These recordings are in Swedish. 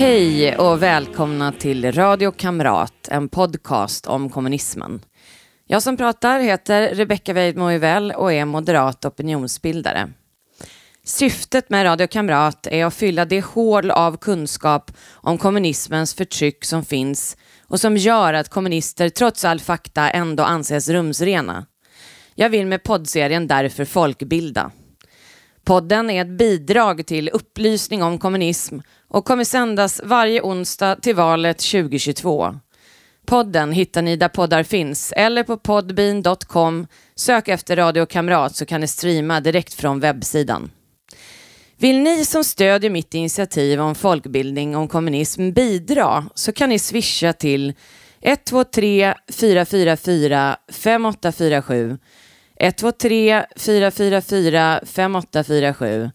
Hej och välkomna till Radio Kamrat, en podcast om kommunismen. Jag som pratar heter Rebecka Weidmo och är moderat opinionsbildare. Syftet med Radio Kamrat är att fylla det hål av kunskap om kommunismens förtryck som finns och som gör att kommunister trots all fakta ändå anses rumsrena. Jag vill med poddserien därför folkbilda. Podden är ett bidrag till upplysning om kommunism och kommer sändas varje onsdag till valet 2022. Podden hittar ni där poddar finns eller på podbean.com. Sök efter Radio Kamrat så kan ni streama direkt från webbsidan. Vill ni som stödjer mitt initiativ om folkbildning om kommunism bidra så kan ni swisha till 123 444 5847 123 444 5847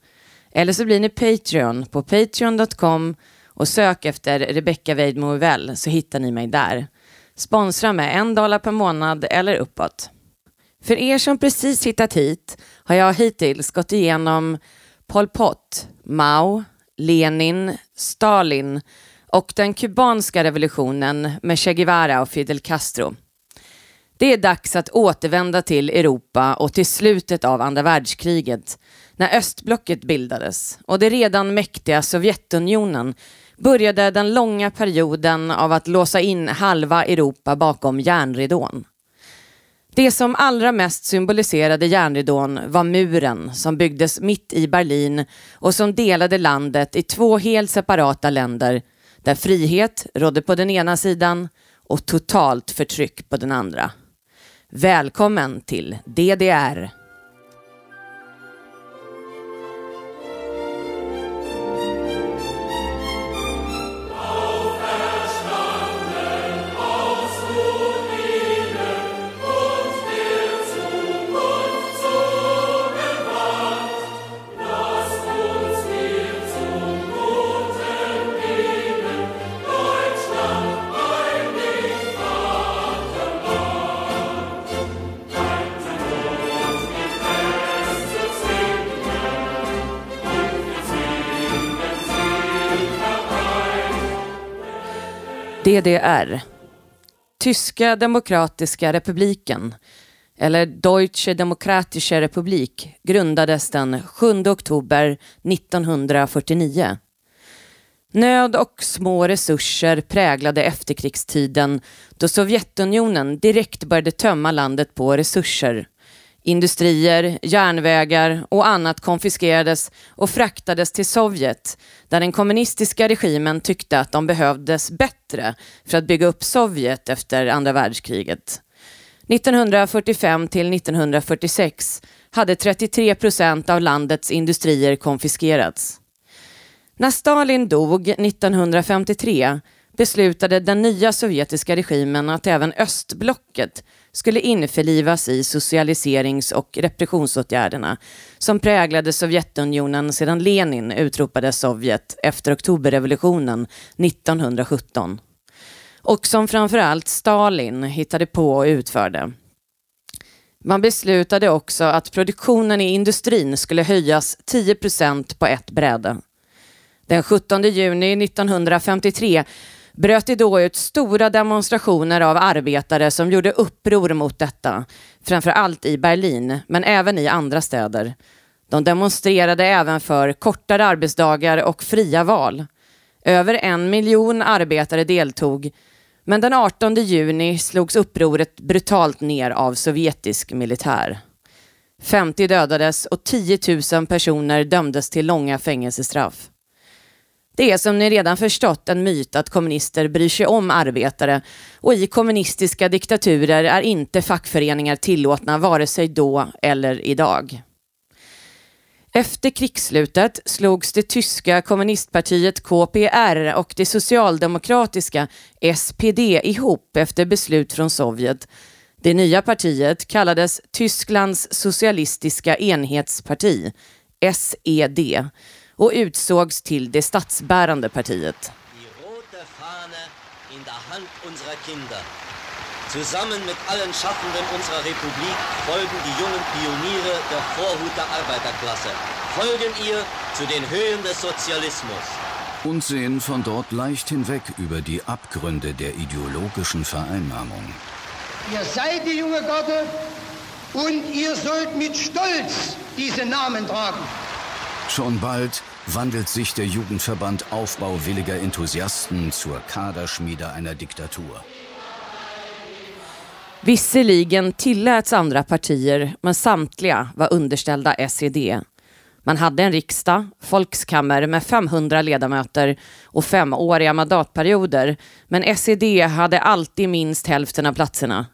eller så blir ni Patreon på patreon.com och sök efter Rebecca Weidmo så hittar ni mig där. Sponsra med en dollar per månad eller uppåt. För er som precis hittat hit har jag hittills gått igenom Pol Pot, Mao, Lenin, Stalin och den kubanska revolutionen med Che Guevara och Fidel Castro. Det är dags att återvända till Europa och till slutet av andra världskriget när östblocket bildades och det redan mäktiga Sovjetunionen började den långa perioden av att låsa in halva Europa bakom järnridån. Det som allra mest symboliserade järnridån var muren som byggdes mitt i Berlin och som delade landet i två helt separata länder där frihet rådde på den ena sidan och totalt förtryck på den andra. Välkommen till DDR. DDR. Tyska demokratiska republiken, eller Deutsche Demokratische Republik, grundades den 7 oktober 1949. Nöd och små resurser präglade efterkrigstiden då Sovjetunionen direkt började tömma landet på resurser. Industrier, järnvägar och annat konfiskerades och fraktades till Sovjet där den kommunistiska regimen tyckte att de behövdes bättre för att bygga upp Sovjet efter andra världskriget. 1945 till 1946 hade 33 procent av landets industrier konfiskerats. När Stalin dog 1953 beslutade den nya sovjetiska regimen att även östblocket skulle införlivas i socialiserings och repressionsåtgärderna som präglade Sovjetunionen sedan Lenin utropade Sovjet efter oktoberrevolutionen 1917. Och som framförallt Stalin hittade på och utförde. Man beslutade också att produktionen i industrin skulle höjas 10 procent på ett bräde. Den 17 juni 1953 bröt det då ut stora demonstrationer av arbetare som gjorde uppror mot detta, framför allt i Berlin, men även i andra städer. De demonstrerade även för kortare arbetsdagar och fria val. Över en miljon arbetare deltog, men den 18 juni slogs upproret brutalt ner av sovjetisk militär. 50 dödades och 10 000 personer dömdes till långa fängelsestraff. Det är som ni redan förstått en myt att kommunister bryr sig om arbetare och i kommunistiska diktaturer är inte fackföreningar tillåtna vare sig då eller idag. Efter krigsslutet slogs det tyska kommunistpartiet KPR och det socialdemokratiska SPD ihop efter beslut från Sovjet. Det nya partiet kallades Tysklands socialistiska enhetsparti, SED och utsågs till det statsbärande partiet. Zusammen mit allen Schaffenden unserer Republik folgen die jungen Pioniere der Vorhut der Arbeiterklasse. Folgen ihr zu den Höhen des Sozialismus. und sehen von dort leicht hinweg über die Abgründe der ideologischen Vereinnahmung. Ihr seid die junge Garde und ihr sollt mit Stolz diese Namen tragen. Schon bald wandelt sich der Jugendverband aufbauwilliger Enthusiasten zur Kaderschmiede einer Diktatur. Visserligen tilläts andra partier, men samtliga var underställda SED. Man hade en riksdag, folkskammer med 500 ledamöter och femåriga mandatperioder, men SED hade alltid minst hälften av platserna.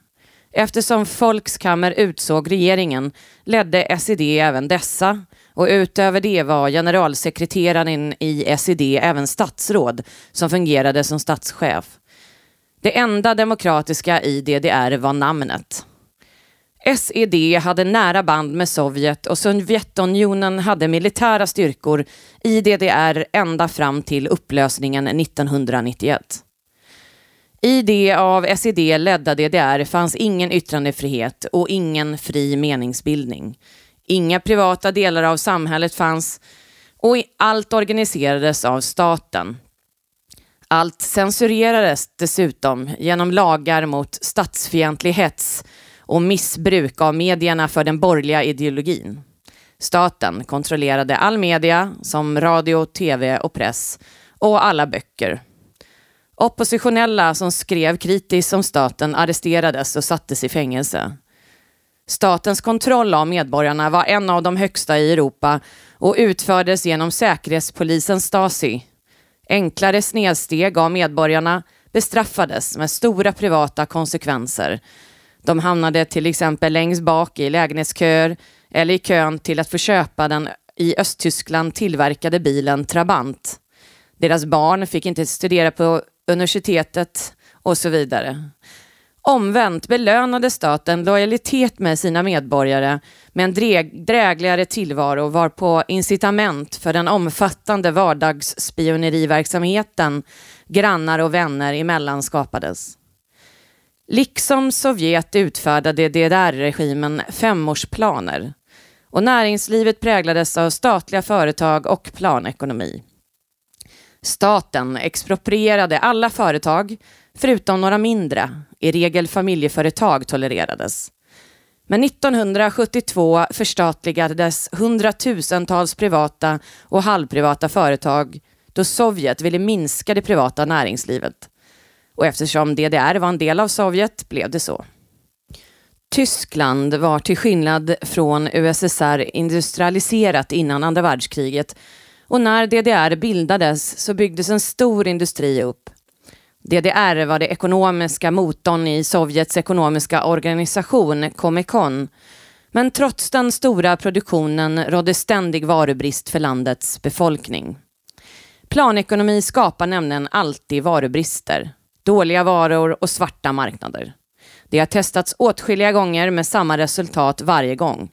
Eftersom folkskammer utsåg regeringen ledde SED även dessa och utöver det var generalsekreteraren i SED även statsråd som fungerade som statschef. Det enda demokratiska i DDR var namnet. SED hade nära band med Sovjet och Sovjetunionen hade militära styrkor i DDR ända fram till upplösningen 1991. I det av SED ledda DDR fanns ingen yttrandefrihet och ingen fri meningsbildning. Inga privata delar av samhället fanns och allt organiserades av staten. Allt censurerades dessutom genom lagar mot statsfientlig hets och missbruk av medierna för den borgerliga ideologin. Staten kontrollerade all media som radio, tv och press och alla böcker. Oppositionella som skrev kritiskt om staten arresterades och sattes i fängelse. Statens kontroll av medborgarna var en av de högsta i Europa och utfördes genom säkerhetspolisen Stasi. Enklare snedsteg av medborgarna bestraffades med stora privata konsekvenser. De hamnade till exempel längst bak i lägenhetsköer eller i kön till att få köpa den i Östtyskland tillverkade bilen Trabant. Deras barn fick inte studera på universitetet och så vidare. Omvänt belönade staten lojalitet med sina medborgare med en drägligare tillvaro varpå incitament för den omfattande vardagsspioneriverksamheten grannar och vänner emellan skapades. Liksom Sovjet utfärdade DDR-regimen femårsplaner och näringslivet präglades av statliga företag och planekonomi. Staten exproprierade alla företag, förutom några mindre, i regel familjeföretag tolererades. Men 1972 förstatligades hundratusentals privata och halvprivata företag då Sovjet ville minska det privata näringslivet. Och eftersom DDR var en del av Sovjet blev det så. Tyskland var till skillnad från USSR industrialiserat innan andra världskriget och när DDR bildades så byggdes en stor industri upp. DDR var det ekonomiska motorn i Sovjets ekonomiska organisation, Comecon. Men trots den stora produktionen rådde ständig varubrist för landets befolkning. Planekonomi skapar nämligen alltid varubrister, dåliga varor och svarta marknader. Det har testats åtskilliga gånger med samma resultat varje gång.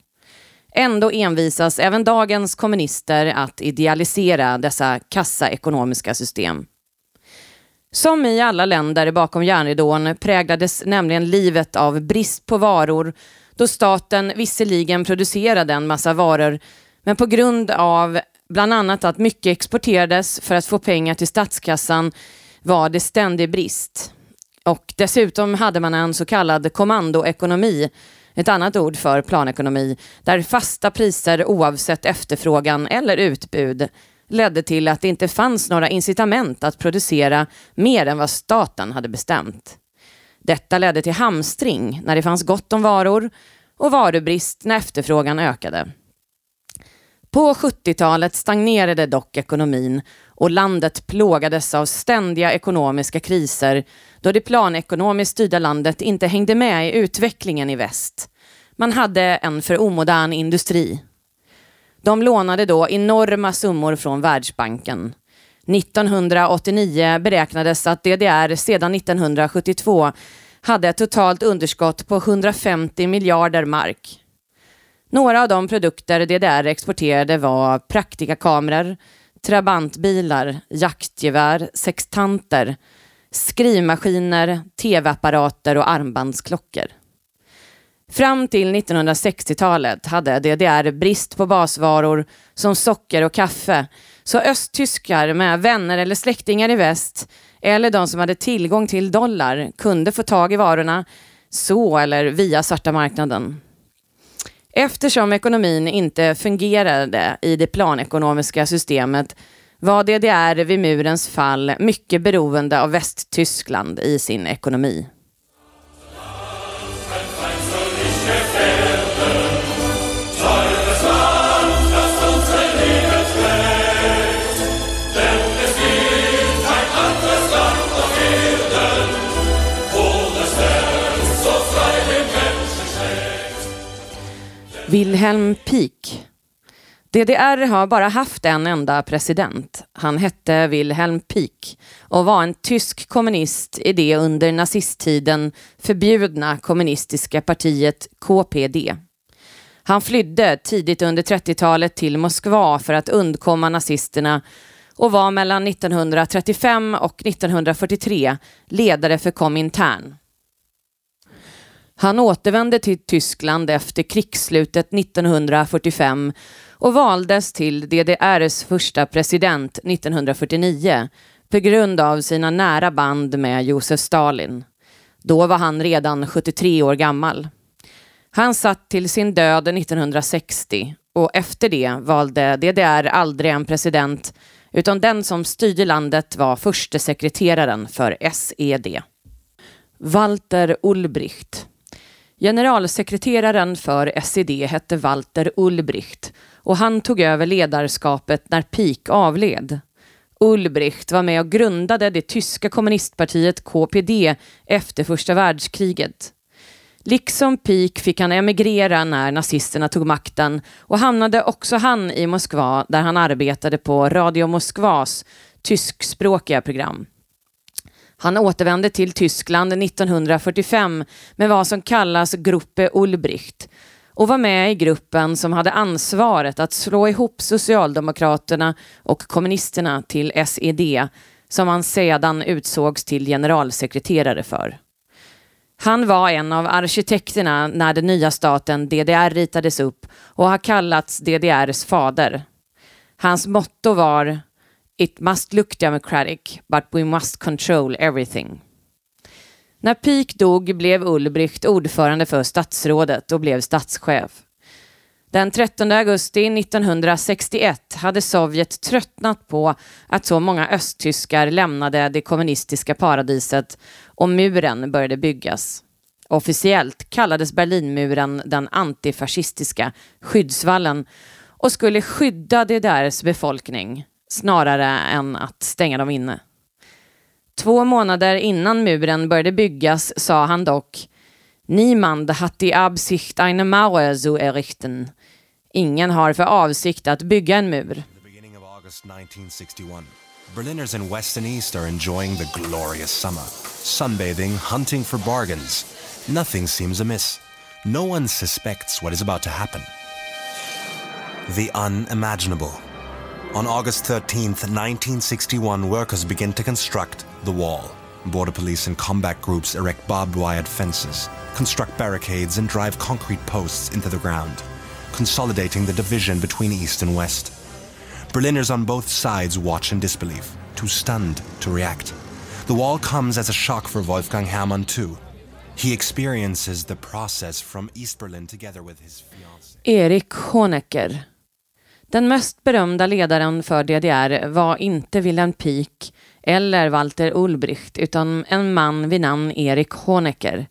Ändå envisas även dagens kommunister att idealisera dessa kassaekonomiska system. Som i alla länder bakom järnridån präglades nämligen livet av brist på varor då staten visserligen producerade en massa varor men på grund av bland annat att mycket exporterades för att få pengar till statskassan var det ständig brist. Och dessutom hade man en så kallad kommandoekonomi, ett annat ord för planekonomi, där fasta priser oavsett efterfrågan eller utbud ledde till att det inte fanns några incitament att producera mer än vad staten hade bestämt. Detta ledde till hamstring när det fanns gott om varor och varubrist när efterfrågan ökade. På 70-talet stagnerade dock ekonomin och landet plågades av ständiga ekonomiska kriser då det planekonomiskt styrda landet inte hängde med i utvecklingen i väst. Man hade en för omodern industri. De lånade då enorma summor från Världsbanken. 1989 beräknades att DDR sedan 1972 hade ett totalt underskott på 150 miljarder mark. Några av de produkter DDR exporterade var praktikakameror, trabantbilar, jaktgevär, sextanter, skrivmaskiner, tv-apparater och armbandsklockor. Fram till 1960-talet hade DDR brist på basvaror som socker och kaffe Så östtyskar med vänner eller släktingar i väst eller de som hade tillgång till dollar kunde få tag i varorna så eller via svarta marknaden. Eftersom ekonomin inte fungerade i det planekonomiska systemet var DDR vid murens fall mycket beroende av Västtyskland i sin ekonomi. Wilhelm Pieck. DDR har bara haft en enda president. Han hette Wilhelm Pieck och var en tysk kommunist i det under nazisttiden förbjudna kommunistiska partiet KPD. Han flydde tidigt under 30-talet till Moskva för att undkomma nazisterna och var mellan 1935 och 1943 ledare för Komintern. Han återvände till Tyskland efter krigsslutet 1945 och valdes till DDRs första president 1949 på grund av sina nära band med Josef Stalin. Då var han redan 73 år gammal. Han satt till sin död 1960 och efter det valde DDR aldrig en president utan den som styrde landet var förste sekreteraren för SED. Walter Ulbricht Generalsekreteraren för SED hette Walter Ulbricht och han tog över ledarskapet när Pik avled. Ulbricht var med och grundade det tyska kommunistpartiet KPD efter första världskriget. Liksom Pik fick han emigrera när nazisterna tog makten och hamnade också han i Moskva där han arbetade på Radio Moskvas tyskspråkiga program. Han återvände till Tyskland 1945 med vad som kallas Gruppe Ulbricht och var med i gruppen som hade ansvaret att slå ihop Socialdemokraterna och kommunisterna till SED som han sedan utsågs till generalsekreterare för. Han var en av arkitekterna när den nya staten DDR ritades upp och har kallats DDRs fader. Hans motto var It must look democratic, but we must control everything. När Pik dog blev Ulbricht ordförande för statsrådet och blev statschef. Den 13 augusti 1961 hade Sovjet tröttnat på att så många östtyskar lämnade det kommunistiska paradiset och muren började byggas. Officiellt kallades Berlinmuren den antifascistiska skyddsvallen och skulle skydda DDRs befolkning snarare än att stänga dem inne. Två månader innan muren började byggas sa han dock Niemand hat die Absicht eine Mauer zu errichten. Ingen har för avsikt att bygga en mur. Berliners in West and East are enjoying the glorious summer. Sunbathing, hunting for bargains. Nothing seems amiss. No one suspects what is about to happen. The unimaginable On August 13th, 1961, workers begin to construct the wall. Border police and combat groups erect barbed wired fences, construct barricades, and drive concrete posts into the ground, consolidating the division between East and West. Berliners on both sides watch in disbelief, too stunned to react. The wall comes as a shock for Wolfgang Hermann, too. He experiences the process from East Berlin together with his fiancée. Erik Honecker Den mest berömda ledaren för DDR var inte Wilhelm Pieck eller Walter Ulbricht utan en man vid namn Erik Honecker.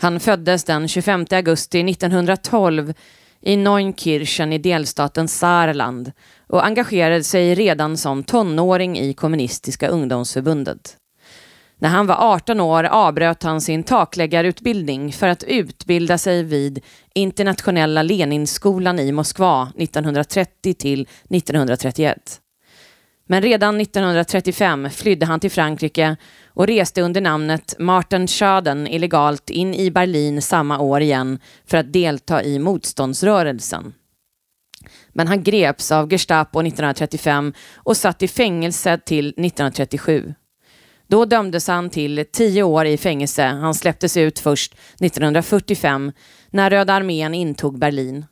Han föddes den 25 augusti 1912 i Neunkirchen i delstaten Saarland och engagerade sig redan som tonåring i kommunistiska ungdomsförbundet. När han var 18 år avbröt han sin takläggarutbildning för att utbilda sig vid Internationella Leninskolan i Moskva 1930 till 1931. Men redan 1935 flydde han till Frankrike och reste under namnet Martin Schaden illegalt in i Berlin samma år igen för att delta i motståndsrörelsen. Men han greps av Gestapo 1935 och satt i fängelse till 1937. Då dömdes han till tio år i fängelse. Han släpptes ut först 1945 när Röda armén intog Berlin.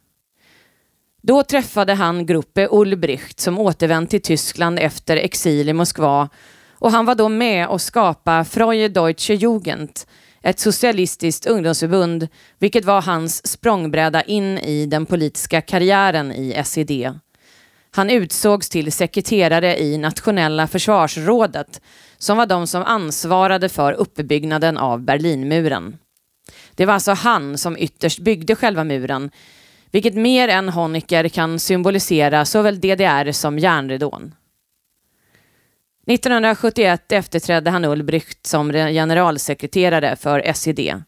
Då träffade han Gruppe Ulbricht som återvänt till Tyskland efter exil i Moskva och han var då med och skapa Freie Deutsche Jugend, ett socialistiskt ungdomsförbund, vilket var hans språngbräda in i den politiska karriären i SED. Han utsågs till sekreterare i nationella försvarsrådet, som var de som ansvarade för uppbyggnaden av Berlinmuren. Det var alltså han som ytterst byggde själva muren, vilket mer än Honecker kan symbolisera såväl DDR som järnridån. 1971 efterträdde han Ulbricht som generalsekreterare för SED.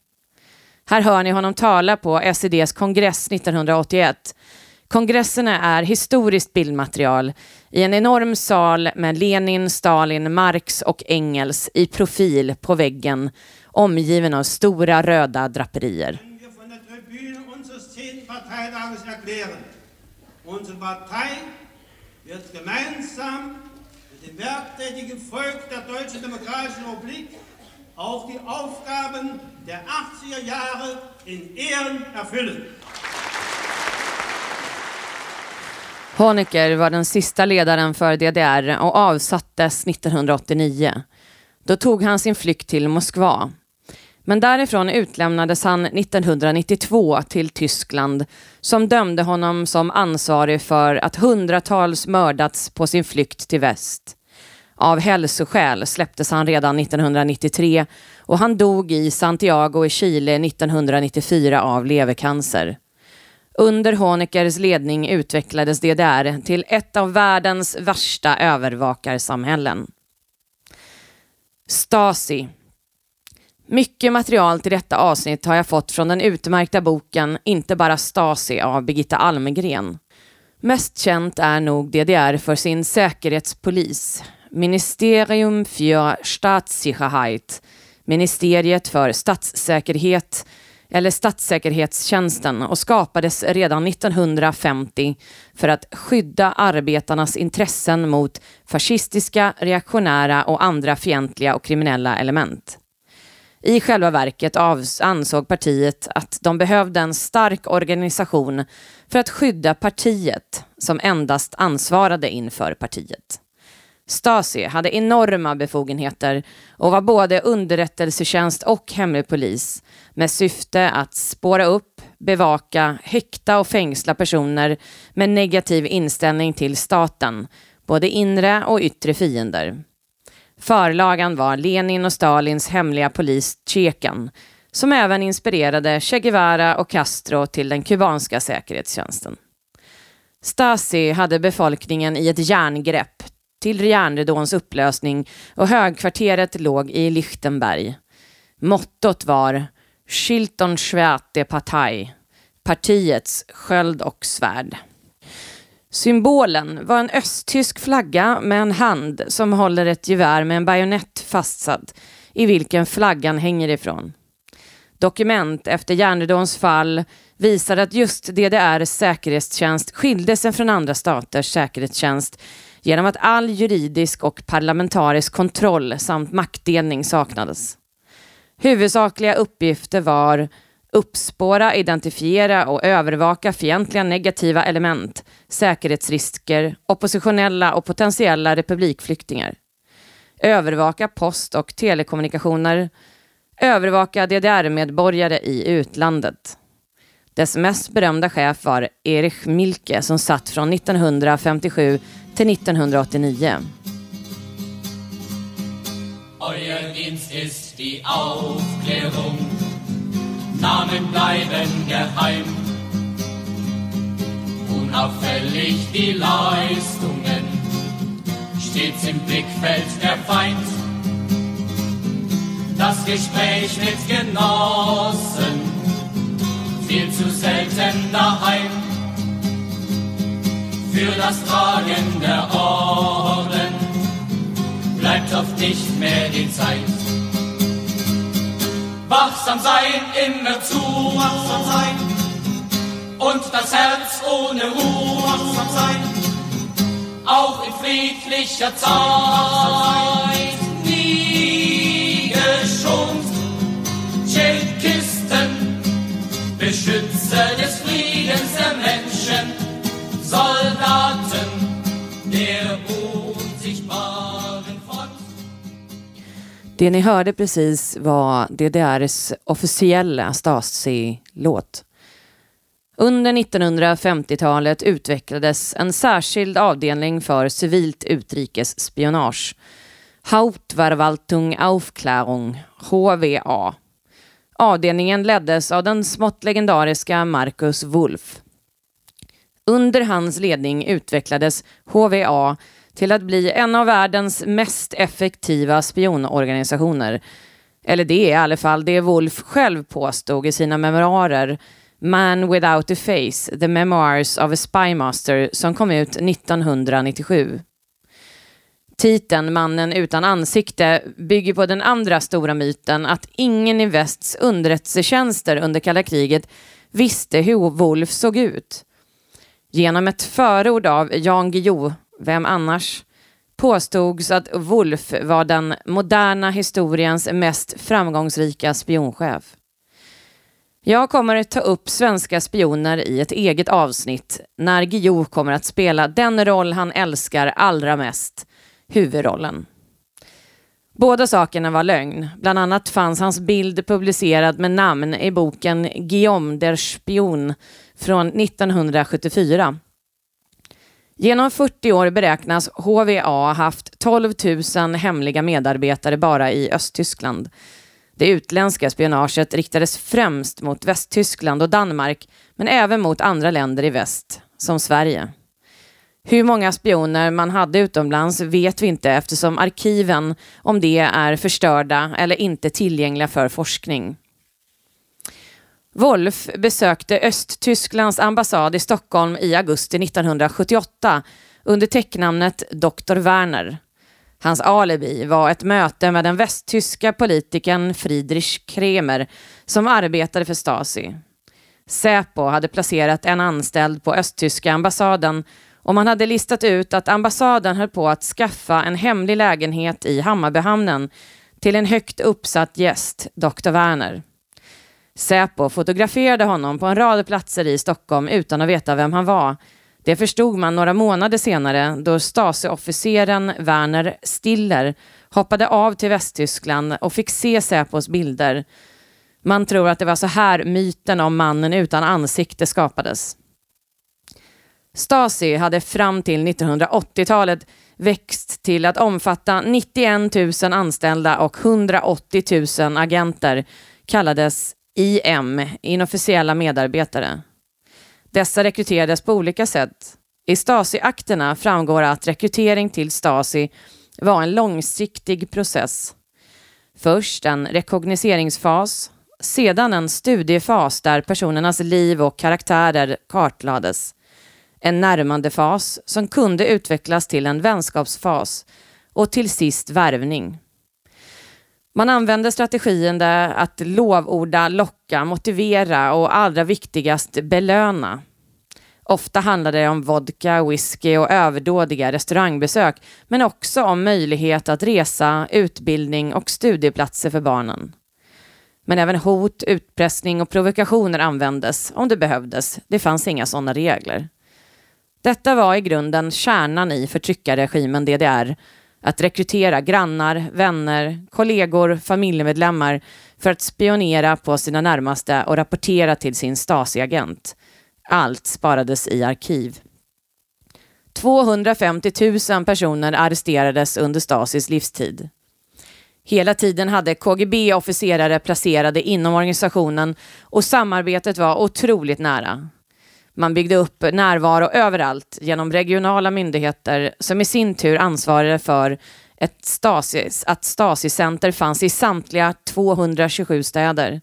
Här hör ni honom tala på SEDs kongress 1981. Kongresserna är historiskt bildmaterial i en enorm sal med Lenin, Stalin, Marx och Engels i profil på väggen omgiven av stora röda draperier. Unsere Partei wird gemeinsam dem werktätigen Volk der Deutschen Demokratischen Republik auch die Aufgaben der 80er Jahre in Ehren erfüllen. Honecker var den sista ledaren för DDR och avsattes 1989. Då tog han sin flykt till Moskva. Men därifrån utlämnades han 1992 till Tyskland som dömde honom som ansvarig för att hundratals mördats på sin flykt till väst. Av hälsoskäl släpptes han redan 1993 och han dog i Santiago i Chile 1994 av levercancer. Under Honeckers ledning utvecklades DDR till ett av världens värsta övervakarsamhällen. Stasi mycket material till detta avsnitt har jag fått från den utmärkta boken Inte bara Stasi av Birgitta Almgren. Mest känt är nog DDR för sin säkerhetspolis, Ministerium für Staatssicherheit, Ministeriet för statssäkerhet eller Statssäkerhetstjänsten och skapades redan 1950 för att skydda arbetarnas intressen mot fascistiska, reaktionära och andra fientliga och kriminella element. I själva verket ansåg partiet att de behövde en stark organisation för att skydda partiet som endast ansvarade inför partiet. Stasi hade enorma befogenheter och var både underrättelsetjänst och hemlig polis med syfte att spåra upp, bevaka, häkta och fängsla personer med negativ inställning till staten, både inre och yttre fiender. Förlagan var Lenin och Stalins hemliga polis Tjekan, som även inspirerade Che Guevara och Castro till den kubanska säkerhetstjänsten. Stasi hade befolkningen i ett järngrepp till järnridåns upplösning och högkvarteret låg i Lichtenberg. Mottot var Shilton Schwerte Partei, partiets sköld och svärd. Symbolen var en östtysk flagga med en hand som håller ett gevär med en bajonett fastsatt i vilken flaggan hänger ifrån. Dokument efter järnridåns fall visar att just DDRs säkerhetstjänst skilde sig från andra staters säkerhetstjänst genom att all juridisk och parlamentarisk kontroll samt maktdelning saknades. Huvudsakliga uppgifter var uppspåra, identifiera och övervaka fientliga negativa element, säkerhetsrisker, oppositionella och potentiella republikflyktingar. Övervaka post och telekommunikationer. Övervaka DDR-medborgare i utlandet. Dess mest berömda chef var Erich Milke som satt från 1957 till 1989. Euer Dienst ist die Aufklärung Namen bleiben geheim. Unauffällig die Leistungen, stets im Blickfeld der Feind. Das Gespräch mit Genossen, viel zu selten daheim. Für das Tragen der Orden bleibt oft nicht mehr die Zeit. Wachsam sein, immer zu. Wachsam sein. Und das Herz ohne Ruhe. Wachsam sein. Auch in friedlicher Zeit. Det ni hörde precis var DDRs officiella Stasi-låt. Under 1950-talet utvecklades en särskild avdelning för civilt utrikesspionage. Hauptverwaltung Aufklärung, HVA. Avdelningen leddes av den smått legendariska Marcus Wolf. Under hans ledning utvecklades HVA till att bli en av världens mest effektiva spionorganisationer. Eller det är i alla fall det Wolf själv påstod i sina memoarer Man without a face, The Memoirs of a Spymaster som kom ut 1997. Titeln Mannen utan ansikte bygger på den andra stora myten att ingen i västs underrättelsetjänster under kalla kriget visste hur Wolf såg ut. Genom ett förord av Jan Guillou, vem annars, påstods att Wolf var den moderna historiens mest framgångsrika spionchef. Jag kommer att ta upp svenska spioner i ett eget avsnitt när Guillou kommer att spela den roll han älskar allra mest, huvudrollen. Båda sakerna var lögn. Bland annat fanns hans bild publicerad med namn i boken Guillaume der Spion från 1974. Genom 40 år beräknas HVA haft 12 000 hemliga medarbetare bara i Östtyskland. Det utländska spionaget riktades främst mot Västtyskland och Danmark, men även mot andra länder i väst, som Sverige. Hur många spioner man hade utomlands vet vi inte eftersom arkiven om det är förstörda eller inte tillgängliga för forskning. Wolf besökte Östtysklands ambassad i Stockholm i augusti 1978 under täcknamnet Dr. Werner. Hans alibi var ett möte med den västtyska politikern Friedrich Kremer som arbetade för Stasi. Säpo hade placerat en anställd på östtyska ambassaden och man hade listat ut att ambassaden höll på att skaffa en hemlig lägenhet i Hammarbyhamnen till en högt uppsatt gäst, Dr. Werner. Säpo fotograferade honom på en rad platser i Stockholm utan att veta vem han var. Det förstod man några månader senare då Stasi-officeren Werner Stiller hoppade av till Västtyskland och fick se Säpos bilder. Man tror att det var så här myten om mannen utan ansikte skapades. Stasi hade fram till 1980-talet växt till att omfatta 91 000 anställda och 180 000 agenter, kallades IM, inofficiella medarbetare. Dessa rekryterades på olika sätt. I Stasi-akterna framgår att rekrytering till Stasi var en långsiktig process. Först en rekognoseringsfas, sedan en studiefas där personernas liv och karaktärer kartlades. En närmandefas som kunde utvecklas till en vänskapsfas och till sist värvning. Man använde strategin där att lovorda, locka, motivera och allra viktigast belöna. Ofta handlade det om vodka, whisky och överdådiga restaurangbesök, men också om möjlighet att resa, utbildning och studieplatser för barnen. Men även hot, utpressning och provokationer användes om det behövdes. Det fanns inga sådana regler. Detta var i grunden kärnan i förtryckarregimen DDR att rekrytera grannar, vänner, kollegor, familjemedlemmar för att spionera på sina närmaste och rapportera till sin Stasi-agent. Allt sparades i arkiv. 250 000 personer arresterades under Stasis livstid. Hela tiden hade KGB-officerare placerade inom organisationen och samarbetet var otroligt nära. Man byggde upp närvaro överallt genom regionala myndigheter som i sin tur ansvarade för ett Stasi, att Stasi-center fanns i samtliga 227 städer.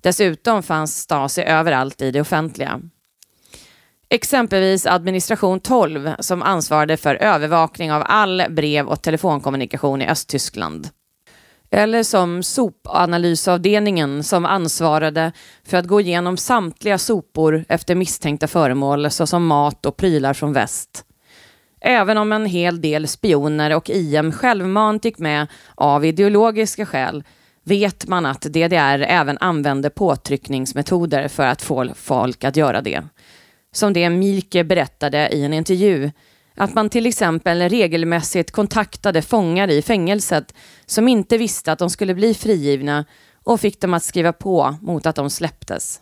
Dessutom fanns Stasi överallt i det offentliga. Exempelvis administration 12 som ansvarade för övervakning av all brev och telefonkommunikation i Östtyskland. Eller som sopanalysavdelningen som ansvarade för att gå igenom samtliga sopor efter misstänkta föremål såsom mat och prylar från väst. Även om en hel del spioner och IM självmant gick med av ideologiska skäl vet man att DDR även använde påtryckningsmetoder för att få folk att göra det. Som det Milke berättade i en intervju att man till exempel regelmässigt kontaktade fångar i fängelset som inte visste att de skulle bli frigivna och fick dem att skriva på mot att de släpptes.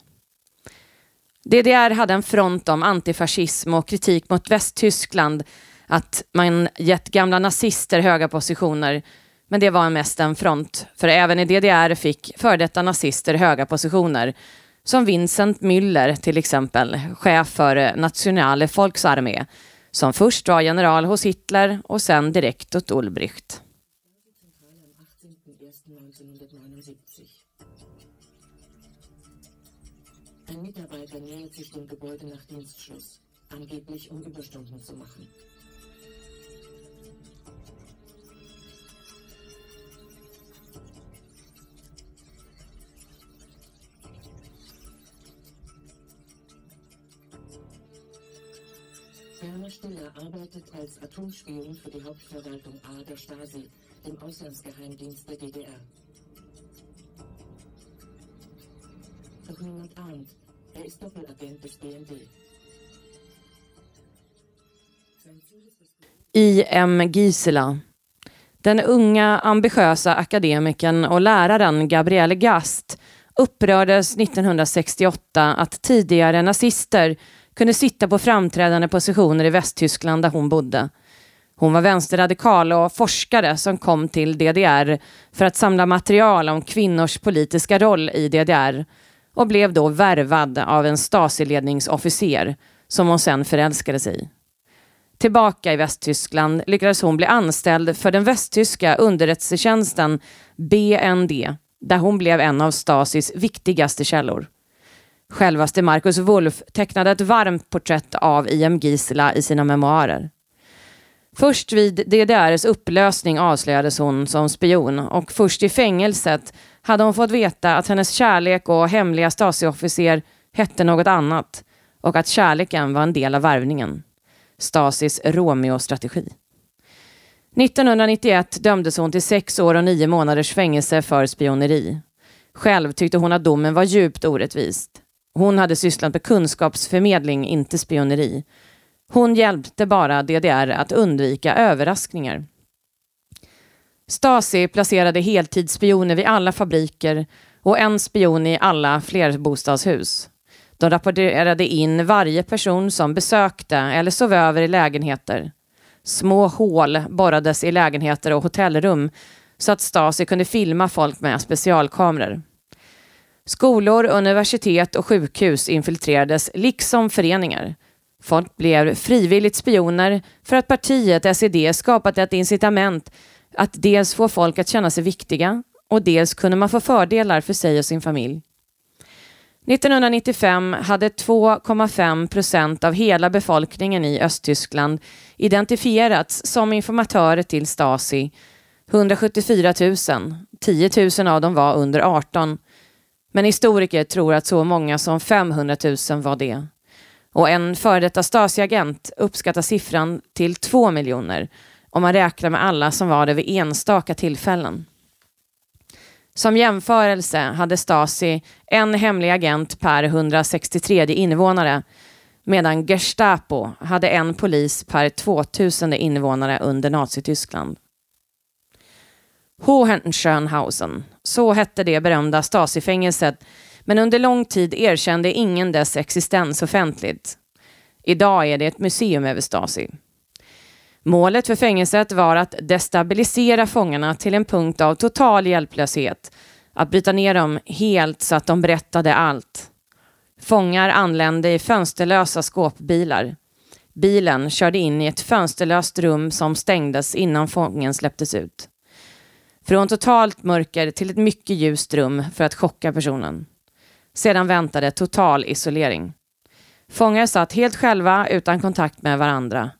DDR hade en front om antifascism och kritik mot Västtyskland, att man gett gamla nazister höga positioner. Men det var mest en front, för även i DDR fick före detta nazister höga positioner. Som Vincent Müller till exempel, chef för Nationale Volksarmee, som först var general hos Hitler och sen direkt åt Ulbricht. Ein Mitarbeiter nähert sich dem Gebäude nach Dienstschluss, angeblich um Überstunden zu machen. Werner Stiller arbeitet als Atomspion für die Hauptverwaltung A der Stasi, dem Auslandsgeheimdienst der DDR. Doch niemand ahnt, er ist Doppelagent des BND. I.M. Gisela. Den unga, ambitiösa akademikern och läraren Gabriel Gast upprördes 1968 att tidigare nazister kunde sitta på framträdande positioner i Västtyskland där hon bodde. Hon var vänsterradikal och forskare som kom till DDR för att samla material om kvinnors politiska roll i DDR och blev då värvad av en Stasi-ledningsofficer som hon sen förälskade sig i. Tillbaka i Västtyskland lyckades hon bli anställd för den västtyska underrättelsetjänsten BND, där hon blev en av Stasis viktigaste källor. Självaste Marcus Wolf tecknade ett varmt porträtt av I.M. Gisela i sina memoarer. Först vid DDRs upplösning avslöjades hon som spion och först i fängelset hade hon fått veta att hennes kärlek och hemliga Stasi-officer hette något annat och att kärleken var en del av värvningen. Stasis Romeo-strategi. 1991 dömdes hon till sex år och nio månaders fängelse för spioneri. Själv tyckte hon att domen var djupt orättvist. Hon hade sysslat med kunskapsförmedling, inte spioneri. Hon hjälpte bara DDR att undvika överraskningar. Stasi placerade heltidsspioner vid alla fabriker och en spion i alla flerbostadshus. De rapporterade in varje person som besökte eller sov över i lägenheter. Små hål borrades i lägenheter och hotellrum så att Stasi kunde filma folk med specialkameror. Skolor, universitet och sjukhus infiltrerades, liksom föreningar. Folk blev frivilligt spioner för att partiet SED skapat ett incitament att dels få folk att känna sig viktiga och dels kunde man få fördelar för sig och sin familj. 1995 hade 2,5 procent av hela befolkningen i Östtyskland identifierats som informatörer till Stasi. 174 000, 10 000 av dem var under 18 men historiker tror att så många som 500 000 var det. Och en före detta Stasi-agent uppskattar siffran till 2 miljoner om man räknar med alla som var det vid enstaka tillfällen. Som jämförelse hade Stasi en hemlig agent per 163 invånare medan Gestapo hade en polis per 2000 invånare under Nazityskland. Hohenschönhausen, så hette det berömda Stasi-fängelset, men under lång tid erkände ingen dess existens offentligt. Idag är det ett museum över Stasi. Målet för fängelset var att destabilisera fångarna till en punkt av total hjälplöshet, att bryta ner dem helt så att de berättade allt. Fångar anlände i fönsterlösa skåpbilar. Bilen körde in i ett fönsterlöst rum som stängdes innan fången släpptes ut. Från totalt mörker till ett mycket ljust rum för att chocka personen. Sedan väntade total isolering. Fångar satt helt själva utan kontakt med varandra.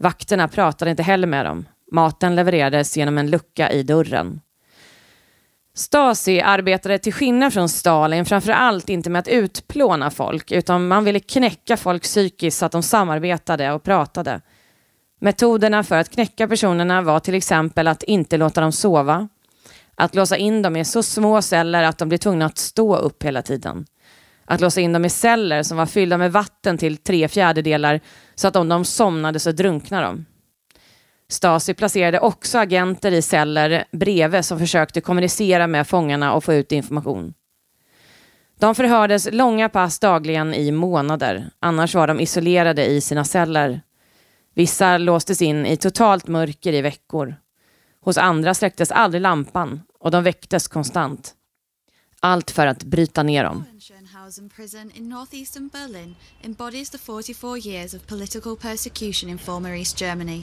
Vakterna pratade inte heller med dem. Maten levererades genom en lucka i dörren. Stasi arbetade till skillnad från Stalin framför allt inte med att utplåna folk, utan man ville knäcka folk psykiskt så att de samarbetade och pratade. Metoderna för att knäcka personerna var till exempel att inte låta dem sova, att låsa in dem i så små celler att de blir tvungna att stå upp hela tiden, att låsa in dem i celler som var fyllda med vatten till tre fjärdedelar så att om de somnade så drunknade de. Stasi placerade också agenter i celler bredvid som försökte kommunicera med fångarna och få ut information. De förhördes långa pass dagligen i månader, annars var de isolerade i sina celler. Vissa låstes in i totalt mörker i veckor. Hos andra släcktes aldrig lampan och de väcktes konstant. Allt för att bryta ner dem. Schönhausen prison in northeastern Berlin embodies the 44 years of political persecution in former East Germany.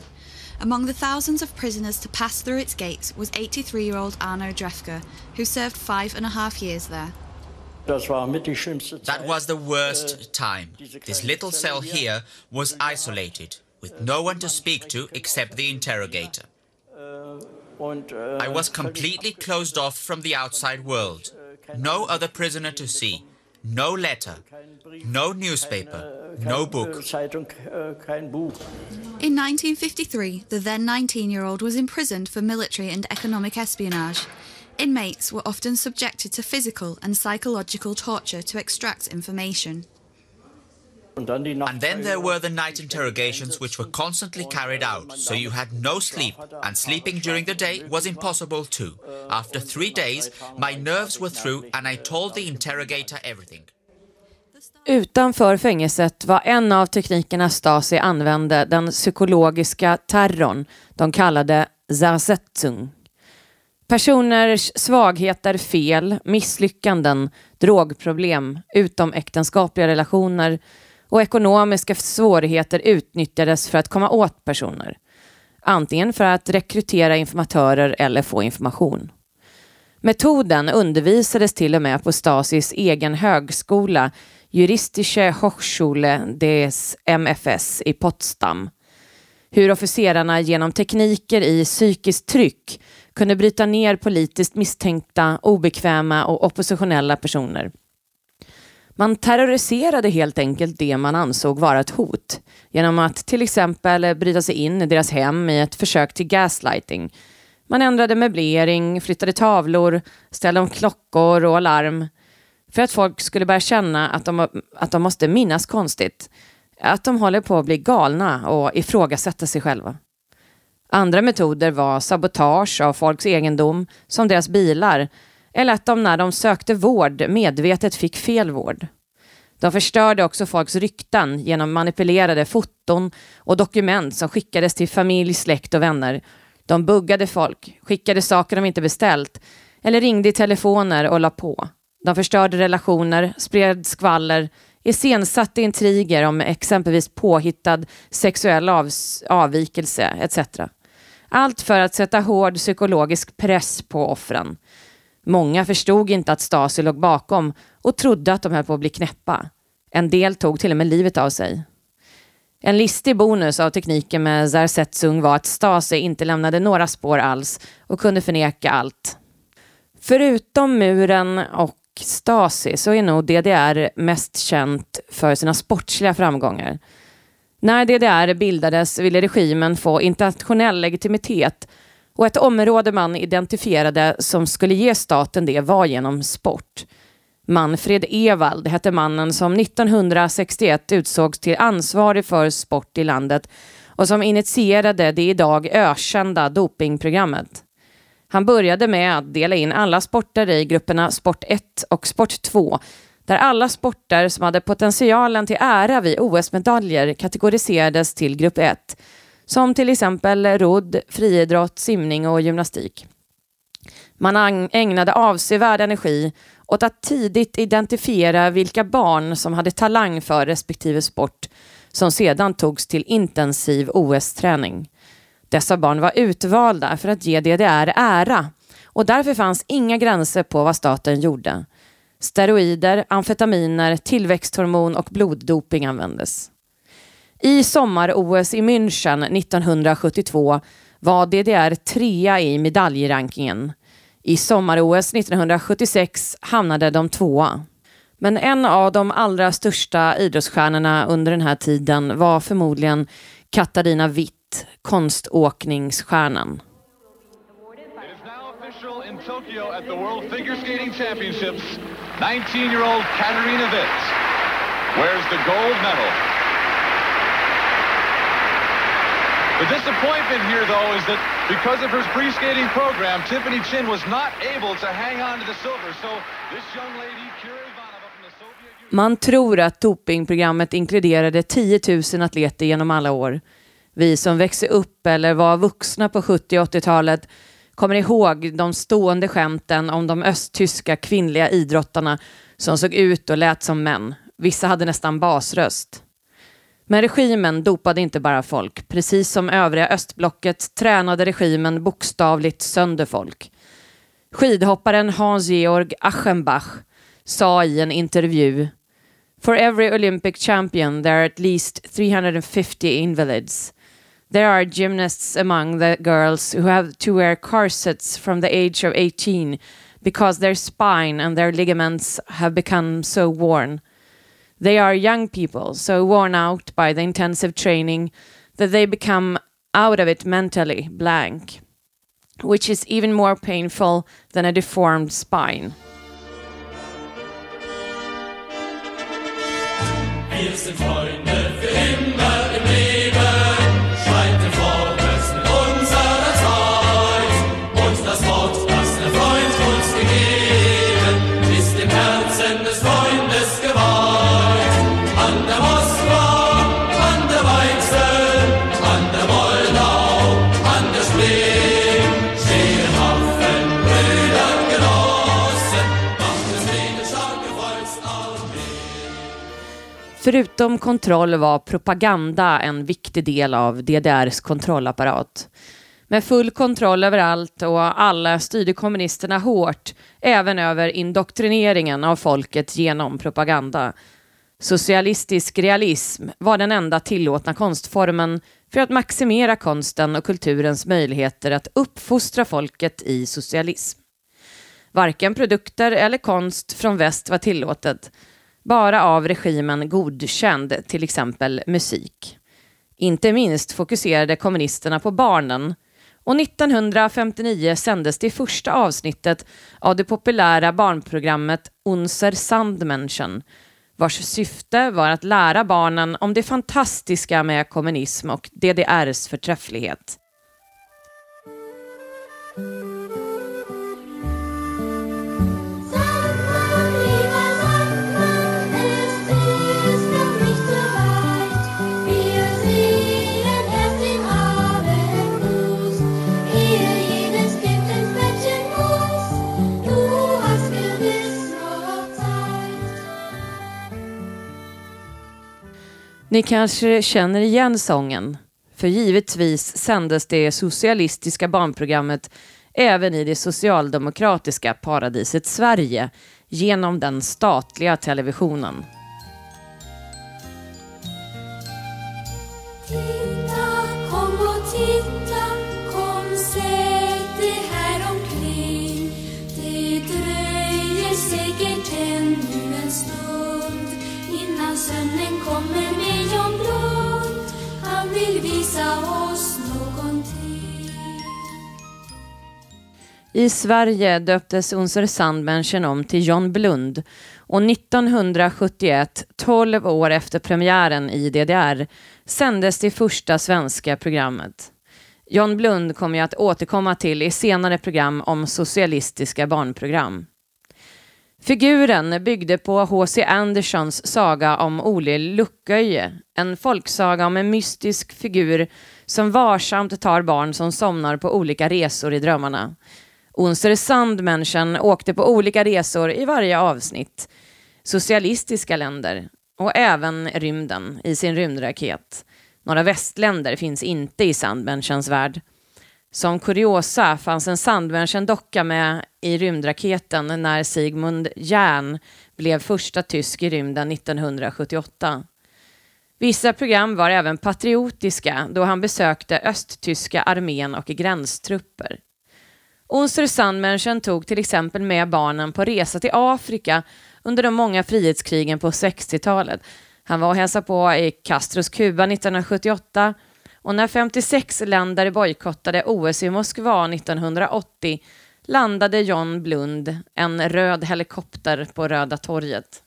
Among the thousands of prisoners to pass through its gates was 83-year-old Arno Drefke, who served five and a half years there. That was the worst time. This little cell here was isolated, with no one to speak to except the interrogator. I was completely closed off from the outside world. No other prisoner to see. No letter. No newspaper. No book. In 1953, the then 19 year old was imprisoned for military and economic espionage. Inmates were often subjected to physical and psychological torture to extract information. And then there were the night interrogations, which were constantly carried out, so you had no sleep, and sleeping during the day was impossible too. After three days, my nerves were through, and I told the interrogator everything. Utanför fängelset var en av teknikerna Stasi använde den psykologiska terrorn de kallade Zersetzung. Personers svagheter, fel, misslyckanden, drogproblem, utomäktenskapliga relationer och ekonomiska svårigheter utnyttjades för att komma åt personer. Antingen för att rekrytera informatörer eller få information. Metoden undervisades till och med på Stasis egen högskola, Juristische Hochschule des MFS i Potsdam. Hur officerarna genom tekniker i psykiskt tryck kunde bryta ner politiskt misstänkta, obekväma och oppositionella personer. Man terroriserade helt enkelt det man ansåg vara ett hot genom att till exempel bryta sig in i deras hem i ett försök till gaslighting. Man ändrade möblering, flyttade tavlor, ställde om klockor och alarm för att folk skulle börja känna att de, att de måste minnas konstigt. Att de håller på att bli galna och ifrågasätta sig själva. Andra metoder var sabotage av folks egendom, som deras bilar, eller att de när de sökte vård medvetet fick fel vård. De förstörde också folks rykten genom manipulerade foton och dokument som skickades till familj, släkt och vänner. De buggade folk, skickade saker de inte beställt eller ringde i telefoner och la på. De förstörde relationer, spred skvaller, iscensatte intriger om exempelvis påhittad sexuell av avvikelse etc. Allt för att sätta hård psykologisk press på offren. Många förstod inte att Stasi låg bakom och trodde att de höll på att bli knäppa. En del tog till och med livet av sig. En listig bonus av tekniken med Zersetzung var att Stasi inte lämnade några spår alls och kunde förneka allt. Förutom muren och Stasi så är nog DDR mest känt för sina sportsliga framgångar. När DDR bildades ville regimen få internationell legitimitet och ett område man identifierade som skulle ge staten det var genom sport. Manfred Ewald hette mannen som 1961 utsågs till ansvarig för sport i landet och som initierade det idag ökända dopingprogrammet. Han började med att dela in alla sporter i grupperna Sport 1 och Sport 2 där alla sporter som hade potentialen till ära vid OS-medaljer kategoriserades till grupp 1 som till exempel rodd, friidrott, simning och gymnastik. Man ägnade avsevärd energi åt att tidigt identifiera vilka barn som hade talang för respektive sport som sedan togs till intensiv OS-träning. Dessa barn var utvalda för att ge DDR ära och därför fanns inga gränser på vad staten gjorde. Steroider, amfetaminer, tillväxthormon och bloddoping användes. I sommar-OS i München 1972 var DDR trea i medaljrankingen. I sommar-OS 1976 hamnade de tvåa. Men en av de allra största idrottsstjärnorna under den här tiden var förmodligen Katarina Witt, konståkningsstjärnan. In Tokyo at the World Figure Skating Championships. 19-year-old Katarina Witt wears the gold medal. The disappointment here, though, is that because of her free skating program, Tiffany Chin was not able to hang on to the silver. So this young lady, Kira Ivanova from the Soviet Union... Man tror att dopingprogrammet inkluderade 10 000 atleter genom alla år. Vi som växte upp eller var vuxna på 70 och 80-talet kommer ihåg de stående skämten om de östtyska kvinnliga idrottarna som såg ut och lät som män. Vissa hade nästan basröst. Men regimen dopade inte bara folk. Precis som övriga östblocket tränade regimen bokstavligt sönder folk. Skidhopparen Hans-Georg Achenbach sa i en intervju For every Olympic champion there are at least 350 invalids. There are gymnasts among the girls who have to wear corsets from the age of 18 because their spine and their ligaments have become so worn. They are young people, so worn out by the intensive training that they become out of it mentally blank, which is even more painful than a deformed spine. Wir Förutom kontroll var propaganda en viktig del av DDRs kontrollapparat. Med full kontroll över allt och alla styrde kommunisterna hårt, även över indoktrineringen av folket genom propaganda. Socialistisk realism var den enda tillåtna konstformen för att maximera konsten och kulturens möjligheter att uppfostra folket i socialism. Varken produkter eller konst från väst var tillåtet, bara av regimen godkänd, till exempel musik. Inte minst fokuserade kommunisterna på barnen och 1959 sändes det första avsnittet av det populära barnprogrammet Unser Sandmenschen vars syfte var att lära barnen om det fantastiska med kommunism och DDRs förträfflighet. Ni kanske känner igen sången? För givetvis sändes det socialistiska barnprogrammet även i det socialdemokratiska paradiset Sverige genom den statliga televisionen. I Sverige döptes Unser Sandmenschen om till John Blund och 1971, 12 år efter premiären i DDR, sändes det första svenska programmet. John Blund kommer jag att återkomma till i senare program om socialistiska barnprogram. Figuren byggde på H.C. Andersons saga om Ole Lucköje, en folksaga om en mystisk figur som varsamt tar barn som somnar på olika resor i drömmarna. Unser Sandmenschen åkte på olika resor i varje avsnitt. Socialistiska länder och även rymden i sin rymdraket. Några västländer finns inte i Sandmenschens värld. Som kuriosa fanns en Sandmenschen-docka med i rymdraketen när Sigmund Jern blev första tysk i rymden 1978. Vissa program var även patriotiska då han besökte östtyska armén och gränstrupper. Unser Sandmenschen tog till exempel med barnen på resa till Afrika under de många frihetskrigen på 60-talet. Han var och hälsade på i Castros Kuba 1978 och när 56 länder bojkottade OS i Moskva 1980 landade John Blund en röd helikopter på Röda torget.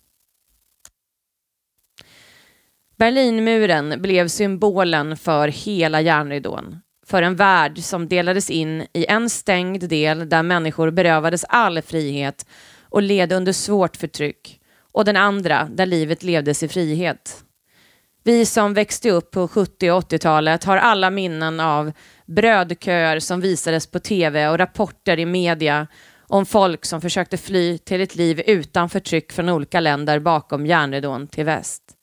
Berlinmuren blev symbolen för hela järnridån. För en värld som delades in i en stängd del där människor berövades all frihet och led under svårt förtryck och den andra där livet levdes i frihet. Vi som växte upp på 70 och 80-talet har alla minnen av brödköer som visades på tv och rapporter i media om folk som försökte fly till ett liv utan förtryck från olika länder bakom järnridån till väst.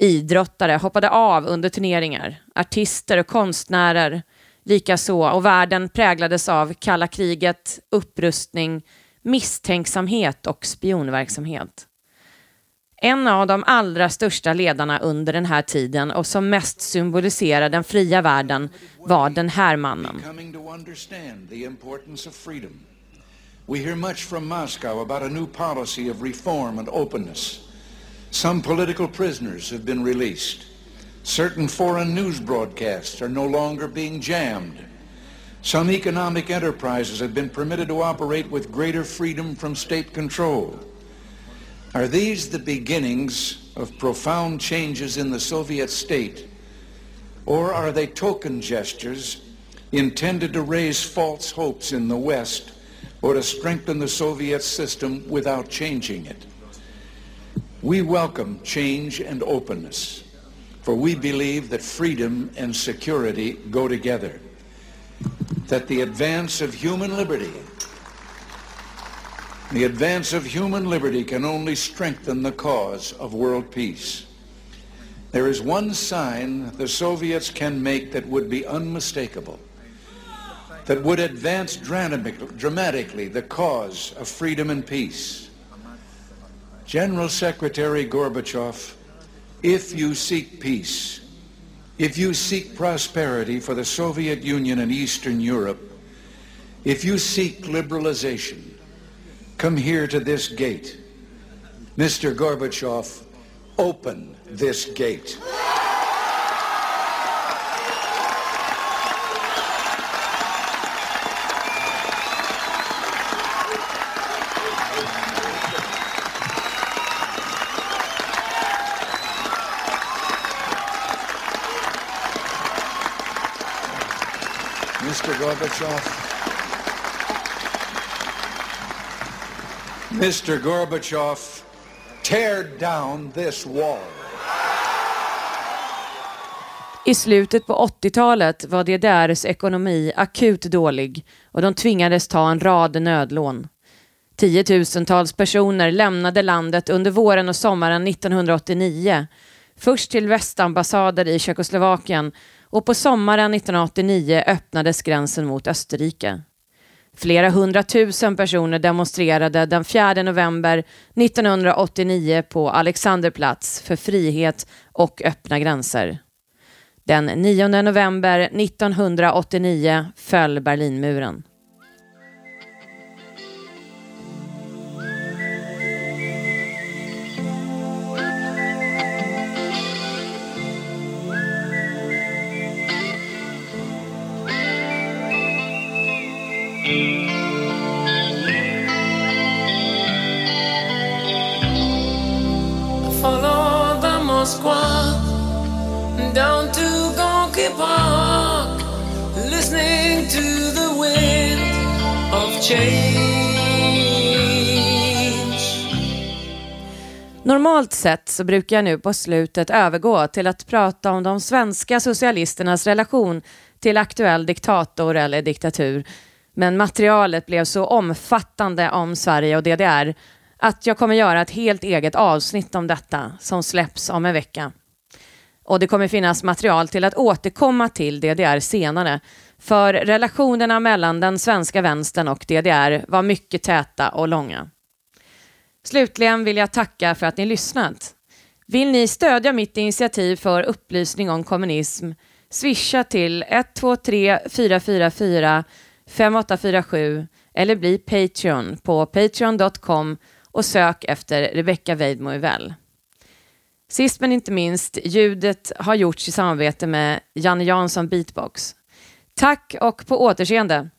Idrottare hoppade av under turneringar, artister och konstnärer likaså och världen präglades av kalla kriget, upprustning, misstänksamhet och spionverksamhet. En av de allra största ledarna under den här tiden och som mest symboliserar den fria världen var den här mannen. We hear much from Moscow about a new policy of reform and openness. Some political prisoners have been released. Certain foreign news broadcasts are no longer being jammed. Some economic enterprises have been permitted to operate with greater freedom from state control. Are these the beginnings of profound changes in the Soviet state? Or are they token gestures intended to raise false hopes in the West or to strengthen the Soviet system without changing it? We welcome change and openness, for we believe that freedom and security go together, that the advance of human liberty the advance of human liberty can only strengthen the cause of world peace. There is one sign the Soviets can make that would be unmistakable, that would advance dramatically the cause of freedom and peace. General Secretary Gorbachev, if you seek peace, if you seek prosperity for the Soviet Union and Eastern Europe, if you seek liberalization, Come here to this gate. Mr. Gorbachev, open this gate. Gorbachev, Mr. Gorbachev, tear down this wall. I slutet på 80-talet var DDRs ekonomi akut dålig och de tvingades ta en rad nödlån. Tiotusentals personer lämnade landet under våren och sommaren 1989. Först till västambassader i Tjeckoslovakien och på sommaren 1989 öppnades gränsen mot Österrike. Flera hundratusen personer demonstrerade den 4 november 1989 på Alexanderplatz för frihet och öppna gränser. Den 9 november 1989 föll Berlinmuren. Follow the down to Gonky Park, listening to the wind of change. Normalt sett så brukar jag nu på slutet övergå till att prata om de svenska socialisternas relation till aktuell diktator eller diktatur. Men materialet blev så omfattande om Sverige och DDR att jag kommer göra ett helt eget avsnitt om detta som släpps om en vecka. Och det kommer finnas material till att återkomma till DDR senare. För relationerna mellan den svenska vänstern och DDR var mycket täta och långa. Slutligen vill jag tacka för att ni lyssnat. Vill ni stödja mitt initiativ för upplysning om kommunism? Swisha till 123 444 5847 eller bli Patreon på patreon.com och sök efter Rebecca Weidmo Väl. Sist men inte minst, ljudet har gjorts i samarbete med Janne Jansson Beatbox. Tack och på återseende!